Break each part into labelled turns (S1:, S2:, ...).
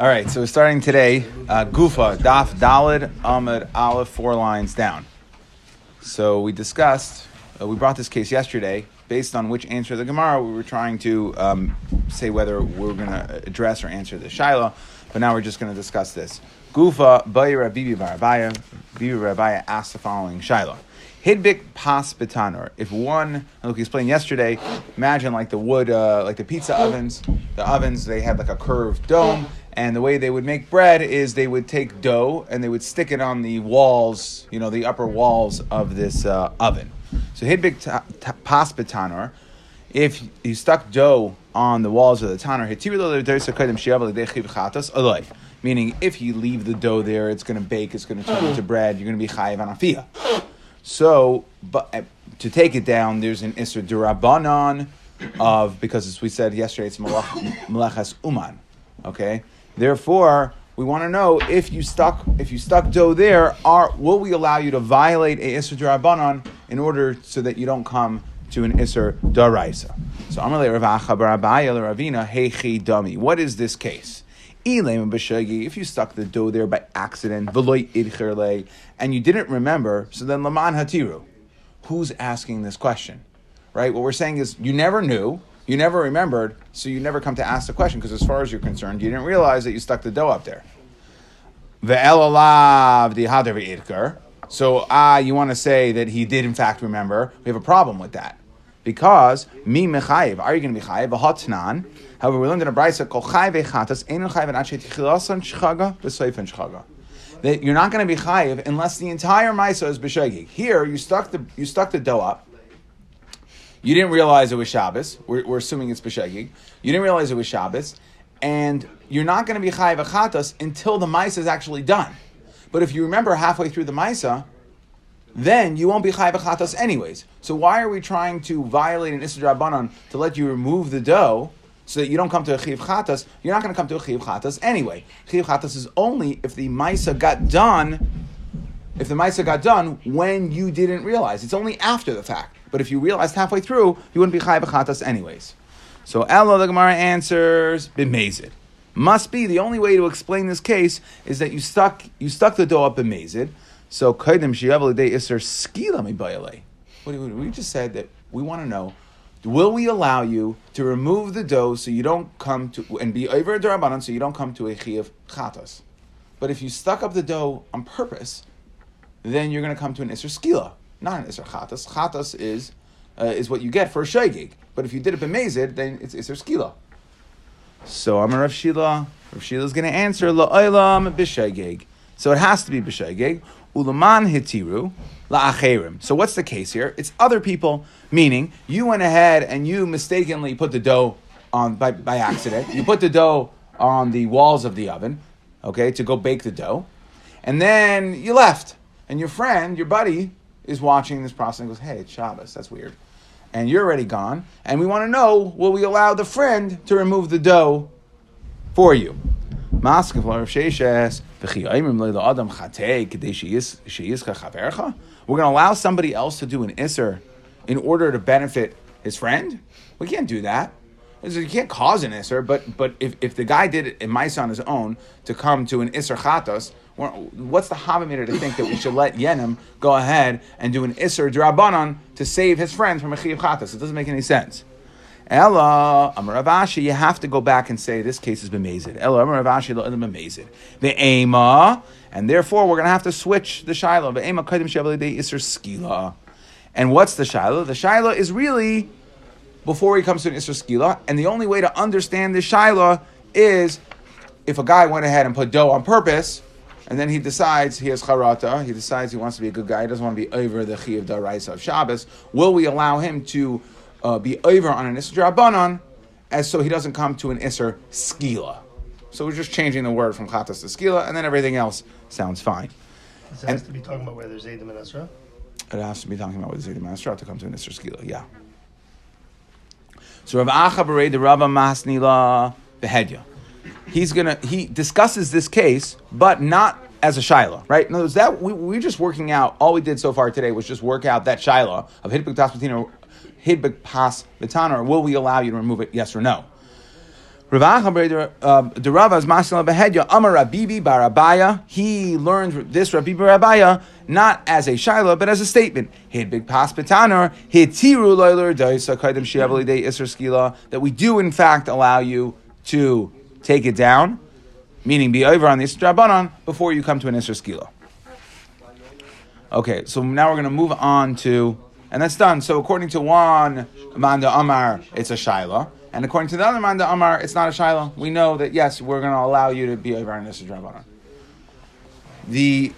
S1: All right, so we're starting today, uh, Gufa, Daf Dalid Amud Aleph, four lines down. So we discussed, uh, we brought this case yesterday, based on which answer of the Gemara we were trying to um, say whether we are going to address or answer the Shiloh, but now we're just going to discuss this. Gufa, Bayra Bibi Barabaya, Bibi Barabaya asked the following Shiloh. Hidbik pas betanor. If one, like we explained yesterday, imagine like the wood, uh, like the pizza ovens. The ovens they had like a curved dome, and the way they would make bread is they would take dough and they would stick it on the walls, you know, the upper walls of this uh, oven. So hidbik pas betanor. If you stuck dough on the walls of the tanner, meaning if you leave the dough there, it's going to bake, it's going to turn into bread, you're going to be chayiv on afiyah. So, but uh, to take it down, there's an Isra Durabanan of, because as we said yesterday, it's Melechas Uman. Okay? Therefore, we want to know if you stuck if you stuck dough there, are will we allow you to violate a Isra Durabanan in order so that you don't come to an Isser Daraisa? So Amalei Rav Acha Ravina Hechi Dami. What is this case? If you stuck the dough there by accident, and you didn't remember, so then Laman Hatiru. Who's asking this question? Right? What we're saying is you never knew, you never remembered, so you never come to ask the question because as far as you're concerned, you didn't realize that you stuck the dough up there. So ah, uh, you want to say that he did in fact remember? We have a problem with that because mi mechayiv. Are you going to be chayiv? V'hotnan. However, we learned in a brisa kol chayiv echatas ein chayiv an achet chilasan shchaga v'soifen shchaga. That you're not going to be chayiv unless the entire ma'isa is b'shegig. Here, you stuck the you stuck the dough up. You didn't realize it was Shabbos. We're, we're assuming it's b'shegig. You didn't realize it was Shabbos, and you're not going to be chayiv echatas until the ma'isa is actually done. But if you remember halfway through the ma'isa, then you won't be chayv chatas anyways. So why are we trying to violate an isra rabbanon to let you remove the dough so that you don't come to a chiv chatas? You're not going to come to a chiv chatas anyway. Chiv chatas is only if the ma'isa got done. If the ma'isa got done when you didn't realize, it's only after the fact. But if you realized halfway through, you wouldn't be chayv chatas anyways. So Ella the Gemara answers b'mezid. Must be the only way to explain this case is that you stuck you stuck the dough up b'mezid. So kaidim shiyav day iser skila mi We just said that we want to know. Will we allow you to remove the dough so you don't come to and be over darabanan so you don't come to a chiyav chatas? But if you stuck up the dough on purpose, then you're going to come to an iser skila, not an iser chatas. Chatas is uh, is what you get for a shaygig. But if you did it b'mezid, then it's iser skila. So I'm a Rav Shila. Rav Shila is going to answer la'olam b'shaygig. So it has to be b'shaygig. Ulaman hitiru la'acherim. So what's the case here? It's other people, meaning you went ahead and you mistakenly put the dough on by, by accident. You put the dough on the walls of the oven, okay, to go bake the dough, and then you left. And your friend, your buddy, is watching this process and goes, "Hey, it's Shabbos. That's weird." And you're already gone, and we want to know: Will we allow the friend to remove the dough for you? We're going to allow somebody else to do an isser in order to benefit his friend? We can't do that. You can't cause an isser, but but if, if the guy did it in mice on his own to come to an isser chatos, what's the havameter to think that we should let Yenim go ahead and do an isser drabanan to save his friend from a chiv chatos? It doesn't make any sense. Ella, Amar Rav Ashi, you have to go back and say this case been mazed. Ella, Amar Rav Ashi, lo mazed. The Ema, and therefore we're going to have to switch the Shiloh. The Ema Kaidim Shavalide Isser Skila. And what's the Shiloh? The Shiloh is really before he comes to an Isser Skila, and the only way to understand the Shiloh is if a guy went ahead and put dough on purpose, and then he decides he has charata, he decides he wants to be a good guy, he doesn't want to be over the chi of daraisa of Shabbos, will we allow him to uh, be over on an Isser Drabanan, as so he doesn't come to an Isser Skila. So we're just changing the word from Chatas to Skila, and then everything else sounds fine.
S2: It and, has to be talking about where there's Zaydim and Esra?
S1: It has to be talking about where there's Zaydim and Esra to come to an Isser Skila, yeah. So Rav Acha the Rava Masnila Behedya. He's gonna he discusses this case, but not as a Shiloh, right? In words, that we, we are just working out. All we did so far today was just work out that Shiloh of Hidbik Taspatina hidbek pas or will we allow you to remove it? Yes or no? He learned this Rabbi Barabaya not as a shaila but as a statement. Hid big paspitaner daisa kaidem shiavali de iser skila that we do in fact allow you to take it down, meaning be over on the isra drabanan before you come to an isra. Okay, so now we're going to move on to, and that's done. So according to one Manda Amar, it's a shaila. And according to the other Manda Amar, it's not a Shiloh. We know that yes, we're going to allow you to be over on this Drabanan. The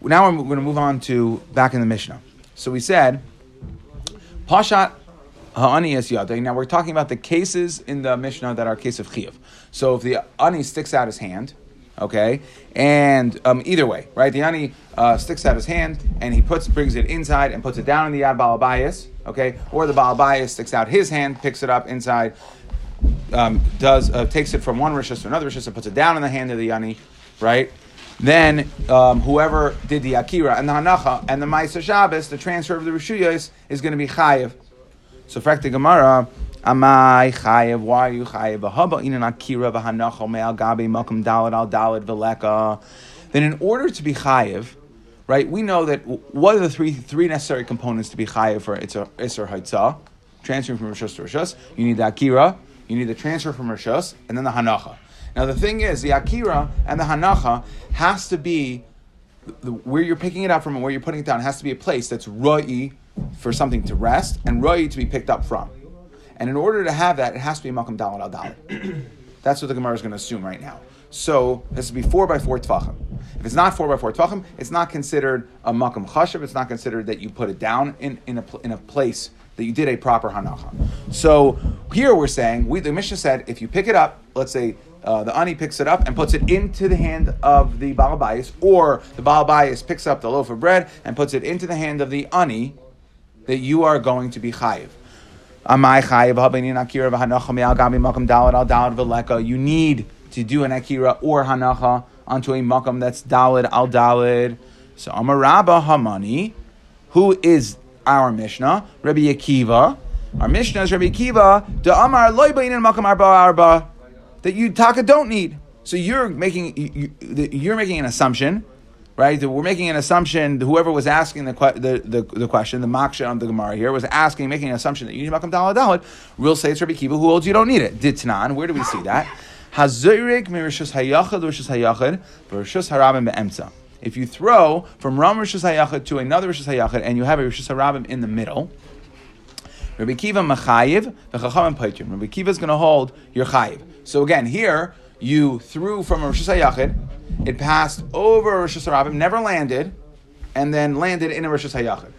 S1: now we're going to move on to back in the Mishnah. So we said Pashat. Now we're talking about the cases in the Mishnah that are case of chiyuv. So if the ani sticks out his hand, okay, and um, either way, right, the ani uh, sticks out his hand and he puts brings it inside and puts it down in the yad balabayas, okay, or the balabayas sticks out his hand, picks it up inside, um, does uh, takes it from one rishus to another rishus and puts it down in the hand of the ani, right? Then um, whoever did the akira and the hanacha and the ma'aser Shabbos, the transfer of the rishuyos is going to be chayiv. So, fact the Gemara, Amai chayev, why are you chayev? Haba inan akira v'hanacha me'al gabi makom dalad al dalad v'leka. Then, in order to be chayev, right, we know that what are the three three necessary components to be chayev for Isser Haitzah? Transferring from Rishus to Rishus. You need the akira, you need the transfer from Rishus, and then the hanacha. Now, the thing is, the akira and the hanacha has to be where you're picking it up from and where you're putting it down has to be a place that's roi for something to rest and roi to be picked up from. And in order to have that, it has to be makam dalad al dalad. That's what the Gemara is going to assume right now. So this will be four by four tvachim. If it's not four by four tvachim, it's not considered a makam chashav. It's not considered that you put it down in, in, a, in a place that you did a proper hanacha. So here we're saying, we, the Mishnah said, if you pick it up, let's say uh, the ani picks it up and puts it into the hand of the balabayas, or the balabayas picks up the loaf of bread and puts it into the hand of the ani, that you are going to be chayiv. You need to do an akira or hanacha onto a makam that's dalid al dalid. So Amar Rabba Hamani, who is our Mishnah, Rabbi Akiva. Our Mishnah is Rabbi Akiva. The Amar makam arba arba that you taka don't need. So you're making you're making an assumption right? We're making an assumption. Whoever was asking the, the, the, the question, the maksha on the Gemara here, was asking, making an assumption that you need makam dalad dalad. Real say it's Rabbi Kiva who holds you don't need it. Ditnan. Where do we see that? Hazurik mirishus hayachad rishus hayachad v'rishus harabim be'emtza. If you throw from Ram Rishus Hayachad to another Rishus Hayachad and you have a Rishus Harabim in the middle, Rabbi Kiva Machayiv, the Chacham Paitrim. Rabbi Kiva is going to hold your Chayiv. So again, here you threw from a Rishus Hayachid, it passed over Rishus Harabim, never landed, and then landed in a Rishus Hayachid.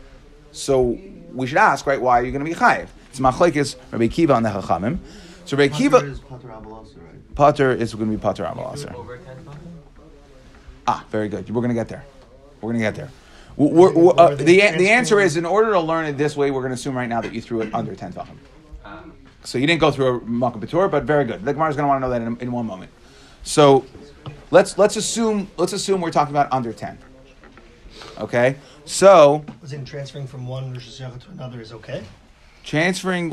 S1: So we should ask, right, why are you going to be chayiv? It's machlekes Rabbi Kiva on the Chachamim. So Rabbi Kiva.
S2: Potter is Potter Abalasa, right?
S1: Potter is going to be Potter Abalasa. Ah, very good. We're going to get there. We're going to get there. We're, we're, uh, the, the answer is in order to learn it this way, we're going to assume right now that you threw it under 10 tefachim. So you didn't go through a Makom Patur, but very good. The Gemara is going to want to know that in, in, one moment. So let's let's assume let's assume we're talking about under ten. Okay, so
S2: Was in transferring from one Rosh Hashanah to another is okay?
S1: transferring,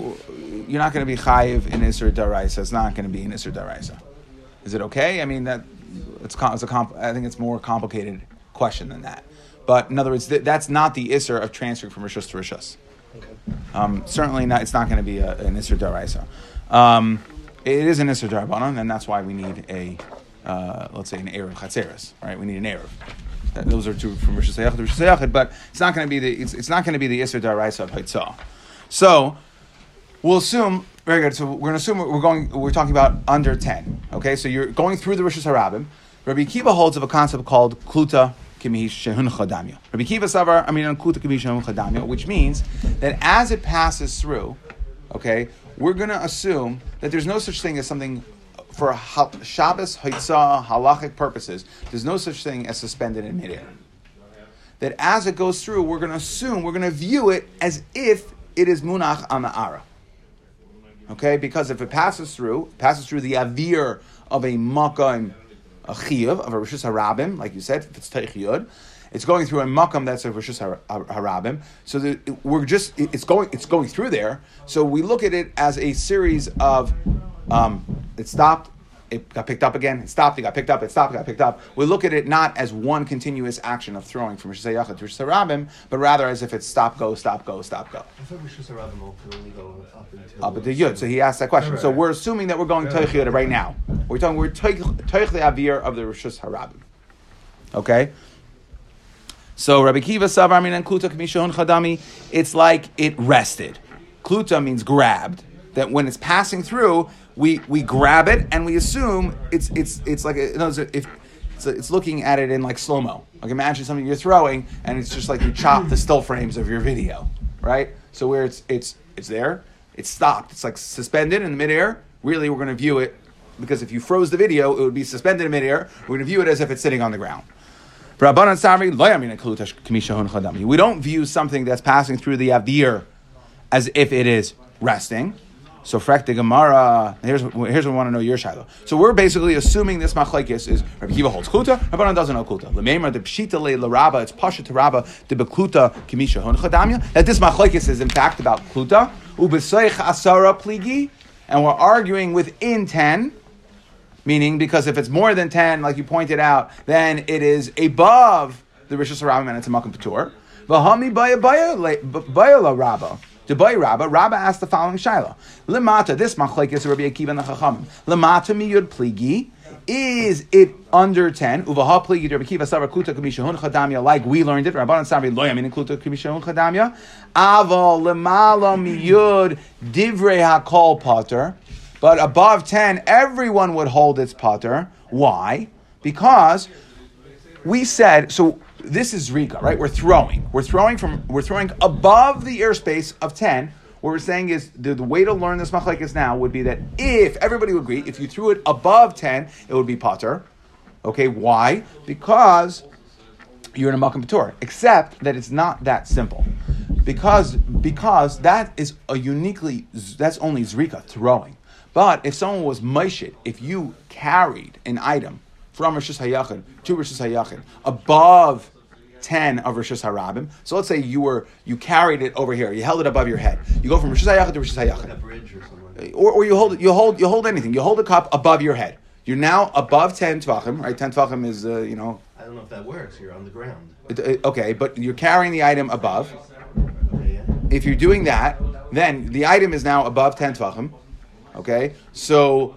S1: you're not going to be chayiv in Isser Daraisa. It's not going to be in Isser Daraisa. Is it okay? I mean that it's, it's a comp- I think it's more complicated question than that. But in other words, th- that's not the Isser of transferring from Rishus to Rishus. Um, certainly not. It's not going to be a, an Isser Daraisa. Um, it is an Isser Darabanan, and that's why we need a, uh, let's say, an Eruv Chatzeros, right? We need an Eruv. That- Those are two from Rosh Hashanah to Rosh Hashanah, but it's not going to be the it's, it's not going to be the Isser Daraisa of Haitzah. So we'll assume very good. So we're going to assume we're going we're talking about under ten. Okay, so you're going through the Rosh Hashanah. Rabbi Kiva holds of a concept called Kluta. Which means that as it passes through, okay, we're going to assume that there's no such thing as something for Shabbos, Haitzah, halachic purposes. There's no such thing as suspended in midair. That as it goes through, we're going to assume, we're going to view it as if it is munach on the ara. Okay, because if it passes through, passes through the avir of a makam, a chiyuv of a rishus harabim, like you said, if it's teich yud, it's going through a makam that's a rishus har- harabim. So it- we're just it's going it's going through there. So we look at it as a series of Um, it stopped. It got picked up again. It stopped. It got picked up. It stopped. It got picked up. We look at it not as one continuous action of throwing from Rosh Hashanah to Rosh Hashanah, but rather as if it's stop, go, stop, go, stop, go.
S2: I thought Rosh Hashanah can only go up until.
S1: Up the Yud. So he asked that question.
S2: Right,
S1: So we're assuming that we're going
S2: Right,
S1: Toich Yud right now. We're talking we're Toich the Avir of the Rosh Hashanah. Okay. So Rabbi Kiva Savar Min and Kluta Kamishon Chadami, it's like it rested. Kluta means grabbed. That when it's passing through, we we grab it and we assume it's it's it's like a, if it's, looking at it in like slow mo. Like imagine something you're throwing and it's just like you chop the still frames of your video, right? So where it's it's it's there, it's stopped. It's like suspended in midair. Really, we're going to view it because if you froze the video, it would be suspended in midair. We're going to view it as if it's sitting on the ground. We don't view something that's passing through the avir as if it is resting. So frek the Gemara. Here's here's what we want to know your shiloh. So we're basically assuming this machlekes is Rabbi Kiva holds kluta. Rabbanan doesn't know kluta. Lemeimer the pshita le laraba. It's pasha to rabba the bekluta kamisha hun chadamia. That this machlekes is in fact about kluta. Ubesoich asara pligi, and we're arguing within ten meaning because if it's more than 10, like you pointed out, then it is above the Rishus Harabim and it's a Makam Patur. V'hami baya baya la Rabba. To bay Rabba, Rabba asked the following shaila. Lemata, this machlek is Rabbi Akiva and the Chachamim. Lemata miyud pligi. Is it under 10? Uvaha pligi Rabbi Akiva savar kluta kamishahun chadamya, like we learned it. Rabbanan savar lo yamin kluta kamishahun chadamya. Aval lemala miyud divrei hakol pater. But above 10, everyone would hold its putter. Why? Because we said, so this is Rika, right? We're throwing. We're throwing from, we're throwing above the airspace of 10. What we're saying is the, the way to learn this machlekes now would be that if everybody would agree, if you threw it above 10, it would be putter. Okay, why? Because you're in a Makom Patur, except that it's not that simple. Because, because that is a uniquely, that's only Zrika, throwing. But if someone was Maishit, if you carried an item from Rosh Hayachin to Rosh Hayachin above 10 of Rosh Harabim, so let's say you were, you carried it over here, you held it above your head. You go from Rosh Hayachin to Rosh
S2: bridge or something.
S1: Or, or you hold it, you hold, you hold anything. You hold a cup above your head. You're now above 10 tvachim, right? 10 tvachim is, uh, you know,
S2: I don't know if that works. You're on the ground.
S1: it- it- okay, but you're carrying the item above.
S2: Okay, yeah.
S1: If you're doing that, then the item is now above 10 tvachim. Okay? So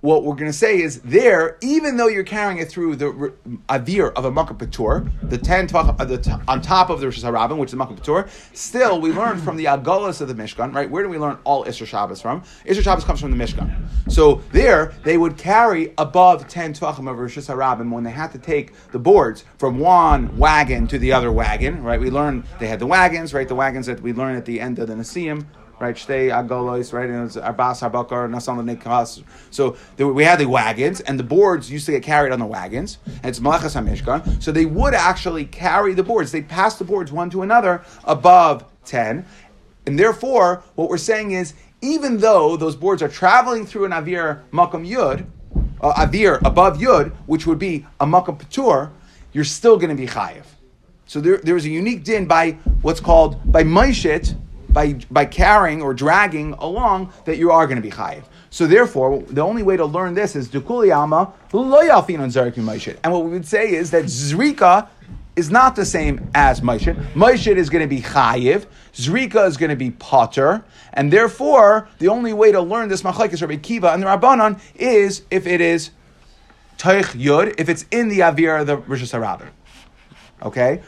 S1: what we're going to say is there, even though you're carrying it through the avir of a makom patur, the 10 tvachim, uh, the on top of the Rosh Hashanah, which is patur, still we learn from the agolas of the Mishkan, right? Where do we learn all Isra Shabbos from? Isra Shabbos comes from the Mishkan. So there, they would carry above 10 tvachim of Rosh Hashanah when they had to take the boards from one wagon to the other wagon, right? We learn they had the wagons, right? The wagons that we learn at the end of the Nasiim, right? Shtei agolos, right? And it was arbas habakar nasan lenekas. So there, we had the wagons, and the boards used to get carried on the wagons, and it's malachas hamishkan. So they would actually carry the boards. They'd pass the boards one to another above ten, and therefore, what we're saying is, even though those boards are traveling through an avir makam yud, uh, avir above yud, which would be a makam patur, you're still going to be chayiv. So there, there's a unique din by what's called by maishit, by by carrying or dragging along that you are going to be chayiv. So therefore, the only way to learn this is dukuli alma lo yalfin on zarikim maishit. And what we would say is that zrika is not the same as maishit. Maishit is going to be chayiv. Zrika is going to be potter. And therefore, the only way to learn this machlekes Rabbi Kiva and the Rabbanon is if it is Taich Yud, if it's in the Avir of the Rosh Hashanah. Okay?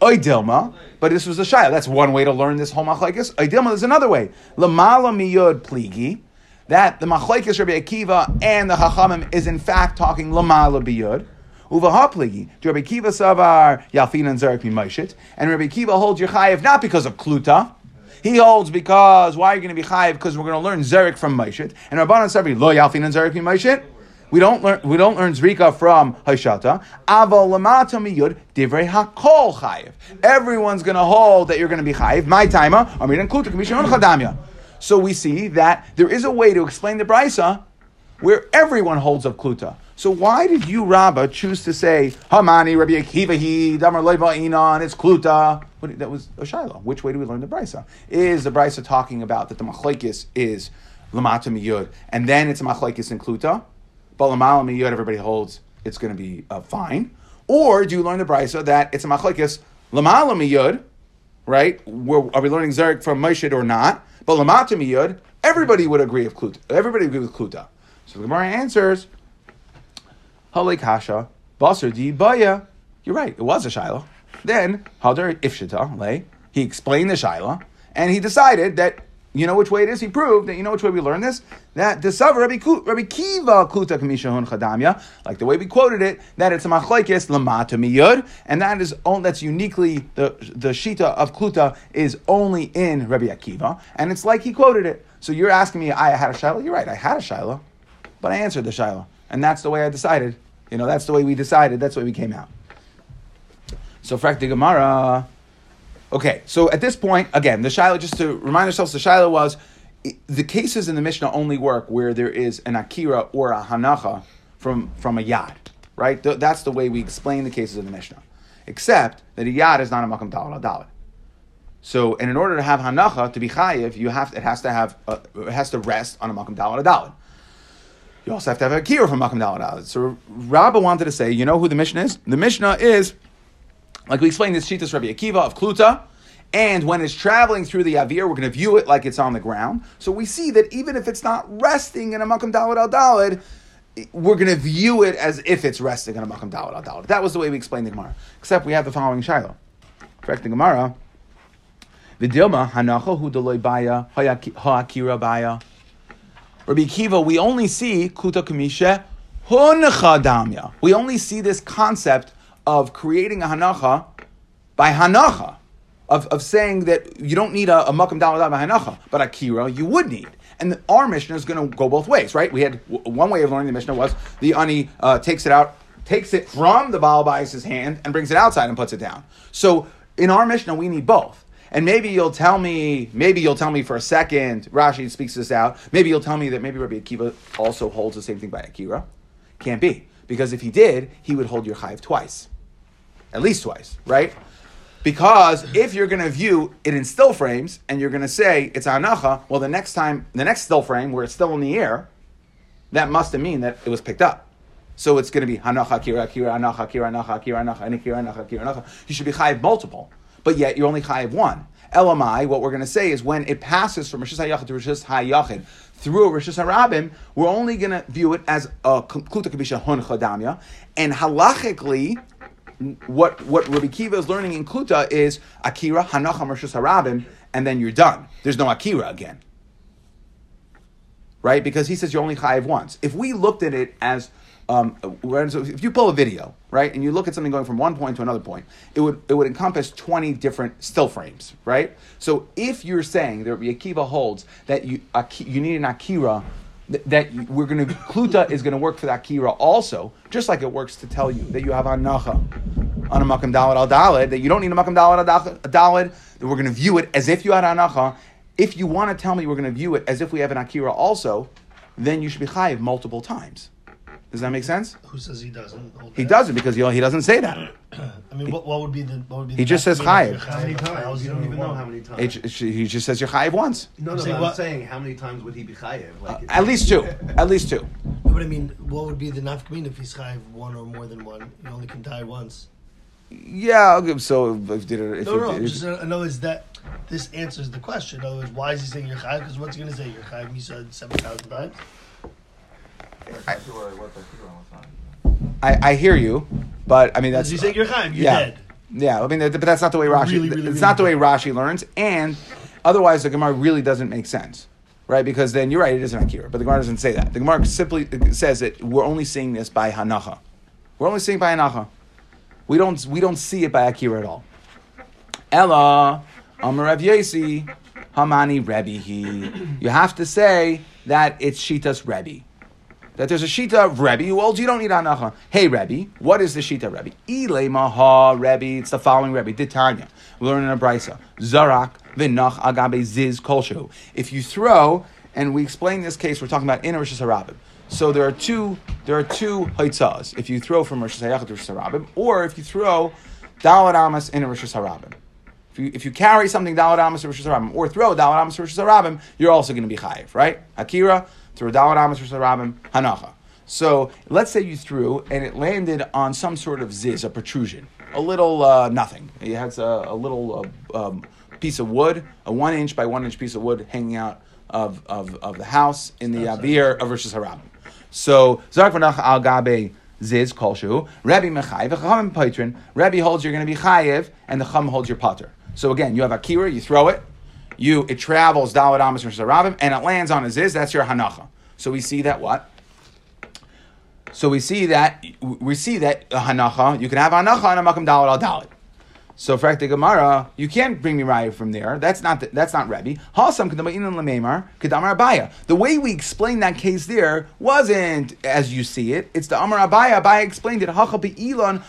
S1: Oidilma, but this was a shayla. That's one way to learn this whole machlekes. Oidilma is another way. Lamala miyud pligi. That the machlekes Rabbi Akiva and the Chachamim is in fact talking lamala biyud. Uvaha pligi. Rabbi Akiva savar yalfin and zerek mimoshit. And Rabbi Akiva holds your chayiv not because of kluta. He holds because why are you going to be chayiv? Because we're going to learn zerek from Moshit. And Rabbanan savar lo yalfin and zerek mimoshit. We don't learn. We don't learn zrika from Haishata. Aval lamata miyud divrei hakol chayiv. Everyone's going to hold that you're going to be chayiv. My timer. Amrin and kluta kamishan chadamya. So we see that there is a way to explain the brisa where everyone holds of kluta. So why did you, Rabba, choose to say Hamani Rabbi Akiva he Damar Leiva Inan? It's kluta. What, that was a shiloh. Which way do we learn the brisa? Is the brisa talking about that the machlekes is lamata miyud, and then it's machlekes and kluta, but lamala miyud everybody holds it's going to be uh, fine. Or do you learn the brisa that it's a machlekes lamala miyud, right? Where, are we learning zarek from Moshe or not? But lamata miyud, everybody would agree with kluta. Everybody agree with kluta. So the Gemara answers, Halei kasha, basar di baya. You're right, it was a shiloh. Then, Hadar Ifshita, lay, he explained the shiloh, and he decided that, you know which way it is? He proved that, you know which way we learn this? That the Rabbi, Rabbi Kiva Kluta Kamishahun Chadamya, like the way we quoted it, that it's a machlaikis lamata miyud, and that is on, that's uniquely, the, the Shita of Kluta is only in Rabbi Akiva, and it's like he quoted it. So you're asking me, I had a shiloh? You're right, I had a shiloh, but I answered the shiloh, and that's the way I decided. You know, that's the way we decided, that's the way we came out. So frak the Gemara. Okay, so at this point, again, the Shiloh, just to remind ourselves, the Shiloh was the cases in the Mishnah only work where there is an Akira or a Hanacha from, from a Yad, right? Th- that's the way we explain the cases in the Mishnah. Except that a Yad is not a Makam Dalad Dalad. So, and in order to have Hanacha, to be Chayiv, you have, it has to have, a, it has to rest on a Makam Dalad Dalad. You also have to have a Akira from Makam Dalad Dalad. So Rabbah wanted to say, you know who the Mishnah is? The Mishnah is like we explained, this Shitas Rabbi Akiva of Kluta, and when it's traveling through the Avir, we're going to view it like it's on the ground. So we see that even if it's not resting in a Makam Dalad al Dalad, we're going to view it as if it's resting in a Makam Dalad al Dalad. That was the way we explained the Gemara. Except we have the following Shiloh. Correct the Gemara. Vidilma hanacha hu deloy baya ha'akira baya. Rabbi Akiva, we only see kuta kamisha hunacha damya. We only see this concept of creating a hanacha by hanacha, of, of saying that you don't need a, a makam dalad by hanacha, but akira you would need. And the, our Mishnah is going to go both ways, right? We had w- one way of learning the Mishnah was the ani uh, takes it out, takes it from the Baal Bais' hand and brings it outside and puts it down. So in our Mishnah, we need both. And maybe you'll tell me, maybe you'll tell me for a second, Rashi speaks this out, maybe you'll tell me that maybe Rabbi Akiva also holds the same thing by Akira. Can't be. Because if he did, he would hold your chayiv twice. At least twice, right? Because if you're going to view it in still frames and you're going to say it's anacha, well, the next time, the next still frame where it's still in the air, that must mean that it was picked up. So it's going to be hanacha, akira, akira, anacha, akira, anacha, akira, anacha, and akira, anacha, akira, anacha. You should be chayiv multiple, but yet you're only chayiv one. Elamai, what we're going to say is when it passes from Rishis HaYachid to Rishis HaYachid through a Rishis HaRabim, we're only going to view it as a Kluta Kabisha Hun Chadamya. And halachically, what, what Rabbi Kiva is learning in Kluta is Akira, Hanacham, Rishis HaRabim, and then you're done. There's no Akira again. Right? Because he says you're only chayiv once. If we looked at it as um, if you pull a video, right, and you look at something going from one point to another point, it would it would encompass twenty different still frames, right? So if you're saying that Akiva holds that you you need an akira, th- that we're going to kluta is going to work for that akira also, just like it works to tell you that you have anacha on a makam dalad al dalad, that you don't need a makam dalad al dalad, that we're going to view it as if you had anacha. If you want to tell me we're going to view it as if we have an akira also, then you should be chayiv multiple times. Does that make sense?
S3: Who says he doesn't?
S1: He doesn't because he, he doesn't say that.
S3: I mean, what, what would be the? What would be
S1: He just says
S3: meaning
S1: chayiv.
S2: How many times? You don't even know how many times.
S1: it- he just says you're chayiv once.
S2: No, no,
S3: Say
S2: but I'm saying how many times would he be chayiv? Like,
S1: At least two. At least two.
S3: No, but I mean, what would be the nafkamina if he's chayiv one or more than one? You only can die once.
S1: Yeah. Okay, so if did it, if
S3: No, no.
S1: if-
S3: Just uh, in other words, that this answers the question. In other words, why is he saying you're chayiv? Because what's he going to say? You're chayiv. He said seven thousand times.
S1: I, I hear you, but I mean that's
S3: he say you're? You're
S1: yeah.
S3: dead.
S1: Yeah, I mean, but that's not the way Rashi.
S3: Really, really,
S1: it's not the way Rashi learns, and otherwise the Gemara really doesn't make sense, right? Because then you're right, it is an akira, but the Gemara doesn't say that. The Gemara simply uh, says that we're only seeing this by hanacha. We're only seeing by hanacha. We don't we don't see it by akira at all. Ella Amar Rav Yesi Hamani Rebbe. You have to say that it's Shitas Rebbe. That there's a Shita of Rebbe who holds you don't need Anacha. Hey Rebbe, what is the Shita Rebbe? Ile Maha Rebbe, it's the following Rebbe, Ditanya. We learn in a Brisa. Zarak v'nach agabe ziz kolshu. If you throw, and we explain this case, we're talking about in Rosh Hashanah. So there are two, there are two haitzahs. If you throw from Rosh Hashanah to Rosh Hashanah, or if you throw Dalad Amas in Rosh Hashanah. If you, if you carry something Dalad Amos Rosh Hashanah or throw Dalad Amos Rosh Hashanah, you're also going to be chayiv, right? Akira, throw Dalad Amos Rosh Hashanah, Hanacha. So let's say you threw and it landed on some sort of ziz, a protrusion, a little uh, nothing. It has a, a little uh, um, piece of wood, a one inch by one inch piece of wood hanging out of, of, of the house in the avir of Rosh Hashanah. So Zark Vanach Al Gabe Ziz Kolshu, Rabbi Mechayiv, Chacham Paitrin, Rabbi holds you're going to be Chayiv, and the Chum holds your Potter. So again, you have Akira, you throw it, you it travels Dalad Amos Rosh and it lands on a Ziz, that's your Hanacha. So we see that what? So we see that we see that hanacha. You can have hanacha on a makam dalad al dalad. So for the Gemara, you can't bring me raya from there. That's not the, that's not Rebbe. Hasam kedama'inan lememar kedamar abaya. The way we explained that case there wasn't as you see it. It's the Amar Abaya. Abaya explained it. Hayachid.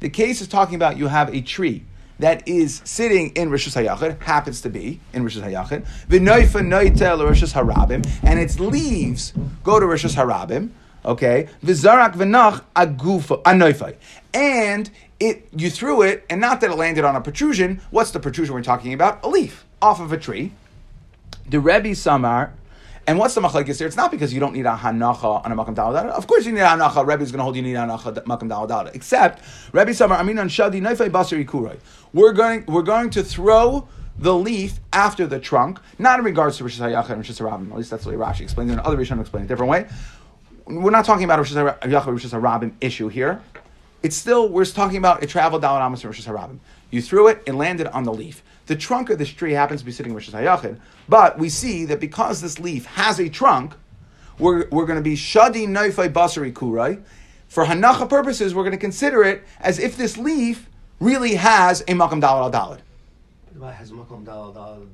S1: The case is talking about you have a tree that is sitting in Rishus Hayachid, happens to be in Rishus Hayachid, v'noifa noitel Rishus Harabim, and its leaves go to Rishus Harabim, okay, v'zarak v'nach agufa, anoifai. And it, you threw it, and not that it landed on a protrusion, what's the protrusion we're talking about? A leaf off of a tree. The Rebbe Samar, and what's the machlekes here? It's not because you don't need a hanacha on a makam dalad. Of course you need a hanacha. Rebbe is going to hold you need a hanacha makam dalad. Except Rebbe Samar Amin on Shadi Neifei Basari Kurai. We're going we're going to throw the leaf after the trunk, not in regards to Rosh Hashanah and Rosh Hashanah. At least that's the way Rashi explains it. Other Rishonim explain it a different way. We're not talking about Rosh Hashanah Rosh Hashanah issue here. It's still we're talking about a travel dalad amos Rosh Hashanah. You threw it, it landed on the leaf. The trunk of this tree happens to be sitting Rosh Hashanah, but we see that because this leaf has a trunk, we're, we're going to be shadi noifai basari kurai. For hanacha purposes, we're going to consider it as if this leaf really has a makam dalad al dalad.
S2: It has a makom dal dal.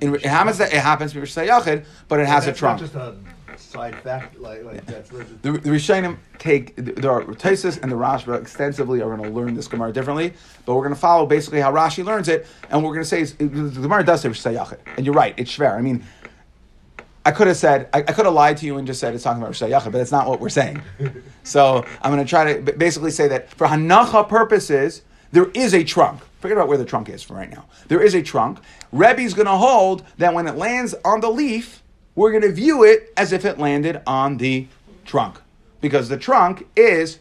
S1: In- It happens that it happens to be Rosh Hashanah, but it has a trunk.
S2: Not just a side fact, like like that's.
S1: The, the Rishonim take there are Taisus and the Rashba extensively are going to learn this Gemara differently, but we're going to follow basically how Rashi learns it, and we're going to say is- the Gemara does say Rosh and you're right, it's shver. I mean, I could have said I, I could have lied to you and just said it's talking about Rosh Hashanah, but that's not what we're saying. so I'm going to try to basically say that for Hanacha purposes, there is a trunk. Forget about where the trunk is for right now. There is a trunk. Rebbe's going to hold that when it lands on the leaf, we're going to view it as if it landed on the trunk because the trunk is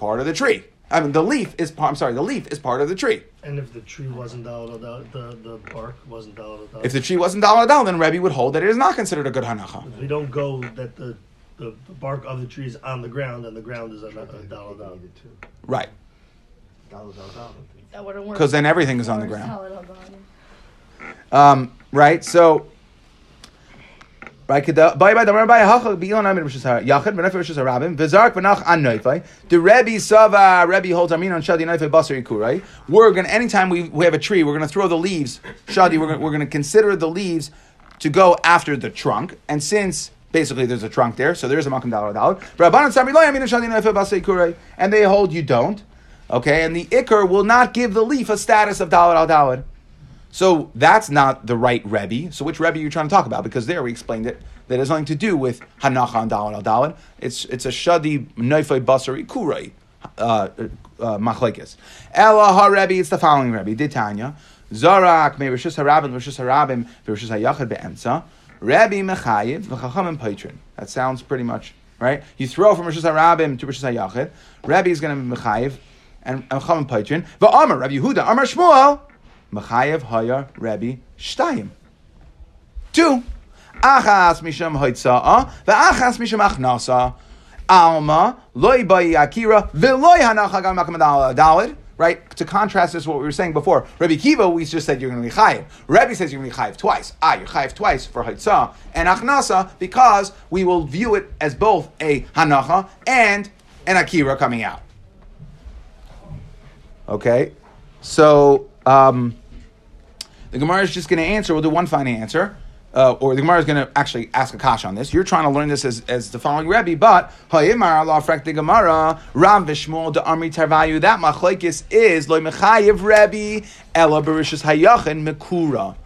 S1: part of the tree. I mean, the leaf is part. I'm sorry, the leaf is part of the tree.
S3: And if the tree wasn't dalad al the the bark wasn't dalad al.
S1: If the tree wasn't dalad al, then Rebbe would hold that it is not considered a good hanacha.
S3: we don't go that the, the the bark of the tree is on the ground and the ground is a, a dalad al
S2: too.
S1: Right.
S4: That wouldn't work.
S1: 'Cause then everything is on the ground.
S4: salad
S1: um, right. So. Right. The Rebbe sava Rebbe holds on shadi noifai basar yikur. We're gonna anytime we, we have a tree, we're gonna throw the leaves. Shadi, we're we're gonna consider the leaves to go after the trunk, and since basically there's a trunk there, so there's a makam basar yikur. And they hold you don't. Okay, and the ikr will not give the leaf a status of dalad al dalad. So that's not the right Rebbe. So which Rebbe are you trying to talk about? Because there we explained it that has nothing to do with Hanacha and Dalad al Dalad. It's it's a Shadi Neifei Basari Kurai uh, uh, Machlekes. Ella Rebbe. It's the following Rebbe. Ditanya Zarak Me Rishus Harabim Rishus Harabim Rishus Hayachad Be'emtza Rebbe Mechayiv V'Chachamim Paitrin. That sounds pretty much right. You throw from Rishus Harabim to Rishus Hayachad. Rebbe is going to be Mechayiv and Chachamim Paitrin. V'Amar Rabbi Yehuda Amar Shmuel. Machayev Haya Rebbe Shtayim. Two. Achas misham hoitza'a, ve'achas misham achnasa. Alma, loy bayi akira, ve'loy hanacha gam dalad. Right? To contrast this what we were saying before. Rabbi Kiva, we just said you're going to be chayiv. Rabbi says you're going to be chayiv twice. Ah, you're chayiv twice for haitzah and achnasa because we will view it as both a hanacha and an akira coming out. Okay? So, um, the Gemara is just going to answer. We'll do one final answer. Uh, or the Gemara is going to actually ask a kash on this. You're trying to learn this as, as the following Rebbe, but Hayimar Allah the Gemara Ram Vishmul de Amri Tarvayu. That machlekes is loy mechayev Rebbe ela berishus hayachin mekura.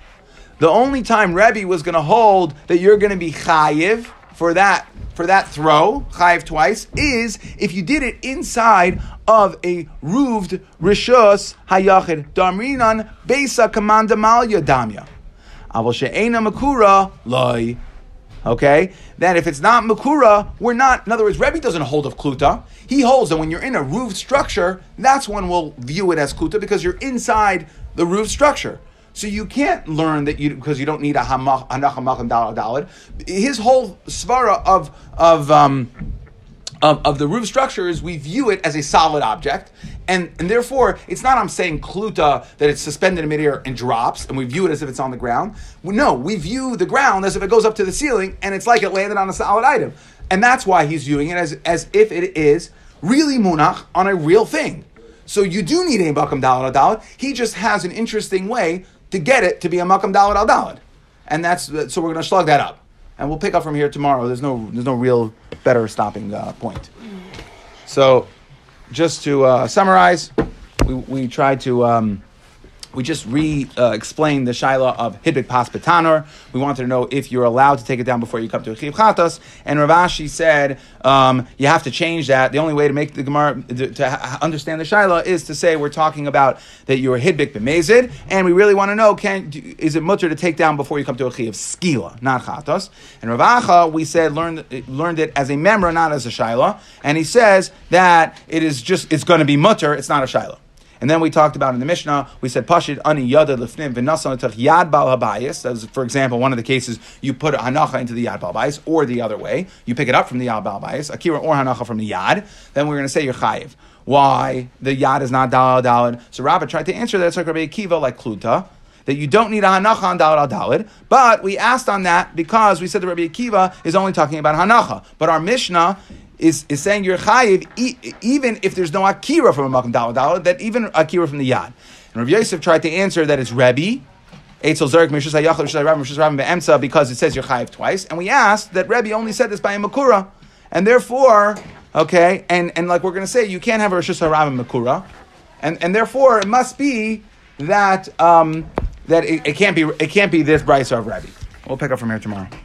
S1: The only time Rebbe was going to hold that you're going to be chayiv for that for that throw, chayiv twice, is if you did it inside of a roofed rishus hayachid damrinan besa kamanda malya damya. Aval she'ena makura loy. Okay, that if it's not makura, we're not. In other words, Rebbe doesn't hold of kluta. He holds that when you're in a roofed structure, that's when we'll view it as kluta because you're inside the roof structure. So you can't learn that you because you don't need a hamach anachamachim dalad dalad. His whole svara of of um, of, of the roof structure is we view it as a solid object, and, and therefore it's not I'm saying kluta that it's suspended in midair and drops, and we view it as if it's on the ground. No, we view the ground as if it goes up to the ceiling, and it's like it landed on a solid item, and that's why he's viewing it as as if it is really munach on a real thing. So you do need a makam dalad al dalad. He just has an interesting way to get it to be a makam dalad al dalad, and that's so we're going to slug that up, and we'll pick up from here tomorrow. There's no there's no real better stopping uh, point. So, just to uh, summarize, we, we tried to um, we just re uh, explained the shaila of hidbik pas. We wanted to know if you're allowed to take it down before you come to chiv chatas. And Rav Ashi said um, you have to change that. The only way to make the gemara to, to understand the shaila is to say we're talking about that you're hidbik b'mezid, and we really want to know can is it mutter to take down before you come to a chiv skila, not chatas. And Ravacha we said learned learned it as a memra, not as a shaila, and he says that it is just it's going to be mutter, it's not a shaila. And then we talked about in the Mishnah, we said Pashid ani yada lefnim v'nasan yad bal habayis. That was, for example, one of the cases you put hanacha into the yad bal habayis, or the other way, you pick it up from the yad bal habayis, akira or hanacha from the yad. Then we're going to say you're chayiv. Why the yad is not dalad dalad? So Rabbi tried to answer that it's like Rabbi Akiva, like kluta. That you don't need a hanacha on dalad al dalad, but we asked on that because we said that Rabbi Akiva is only talking about hanacha, but our Mishnah is, is saying you're chayiv e- even if there's no akira from a makam dalad dalad, that even akira from the yad. And Rabbi Yosef tried to answer that it's Rebbe, Eitzel Zerk, Mishus HaYachal, Mishus HaRabim, Mishus Be'emsa, because it says you're chayiv twice. And we asked that Rebbe only said this by a makura, and therefore, okay, and, and like we're going to say, you can't have a Rishus HaRabim makura, and, and therefore it must be that um, that it, it can't be it can't be this Bryce of Rebbe. We'll pick up from here tomorrow.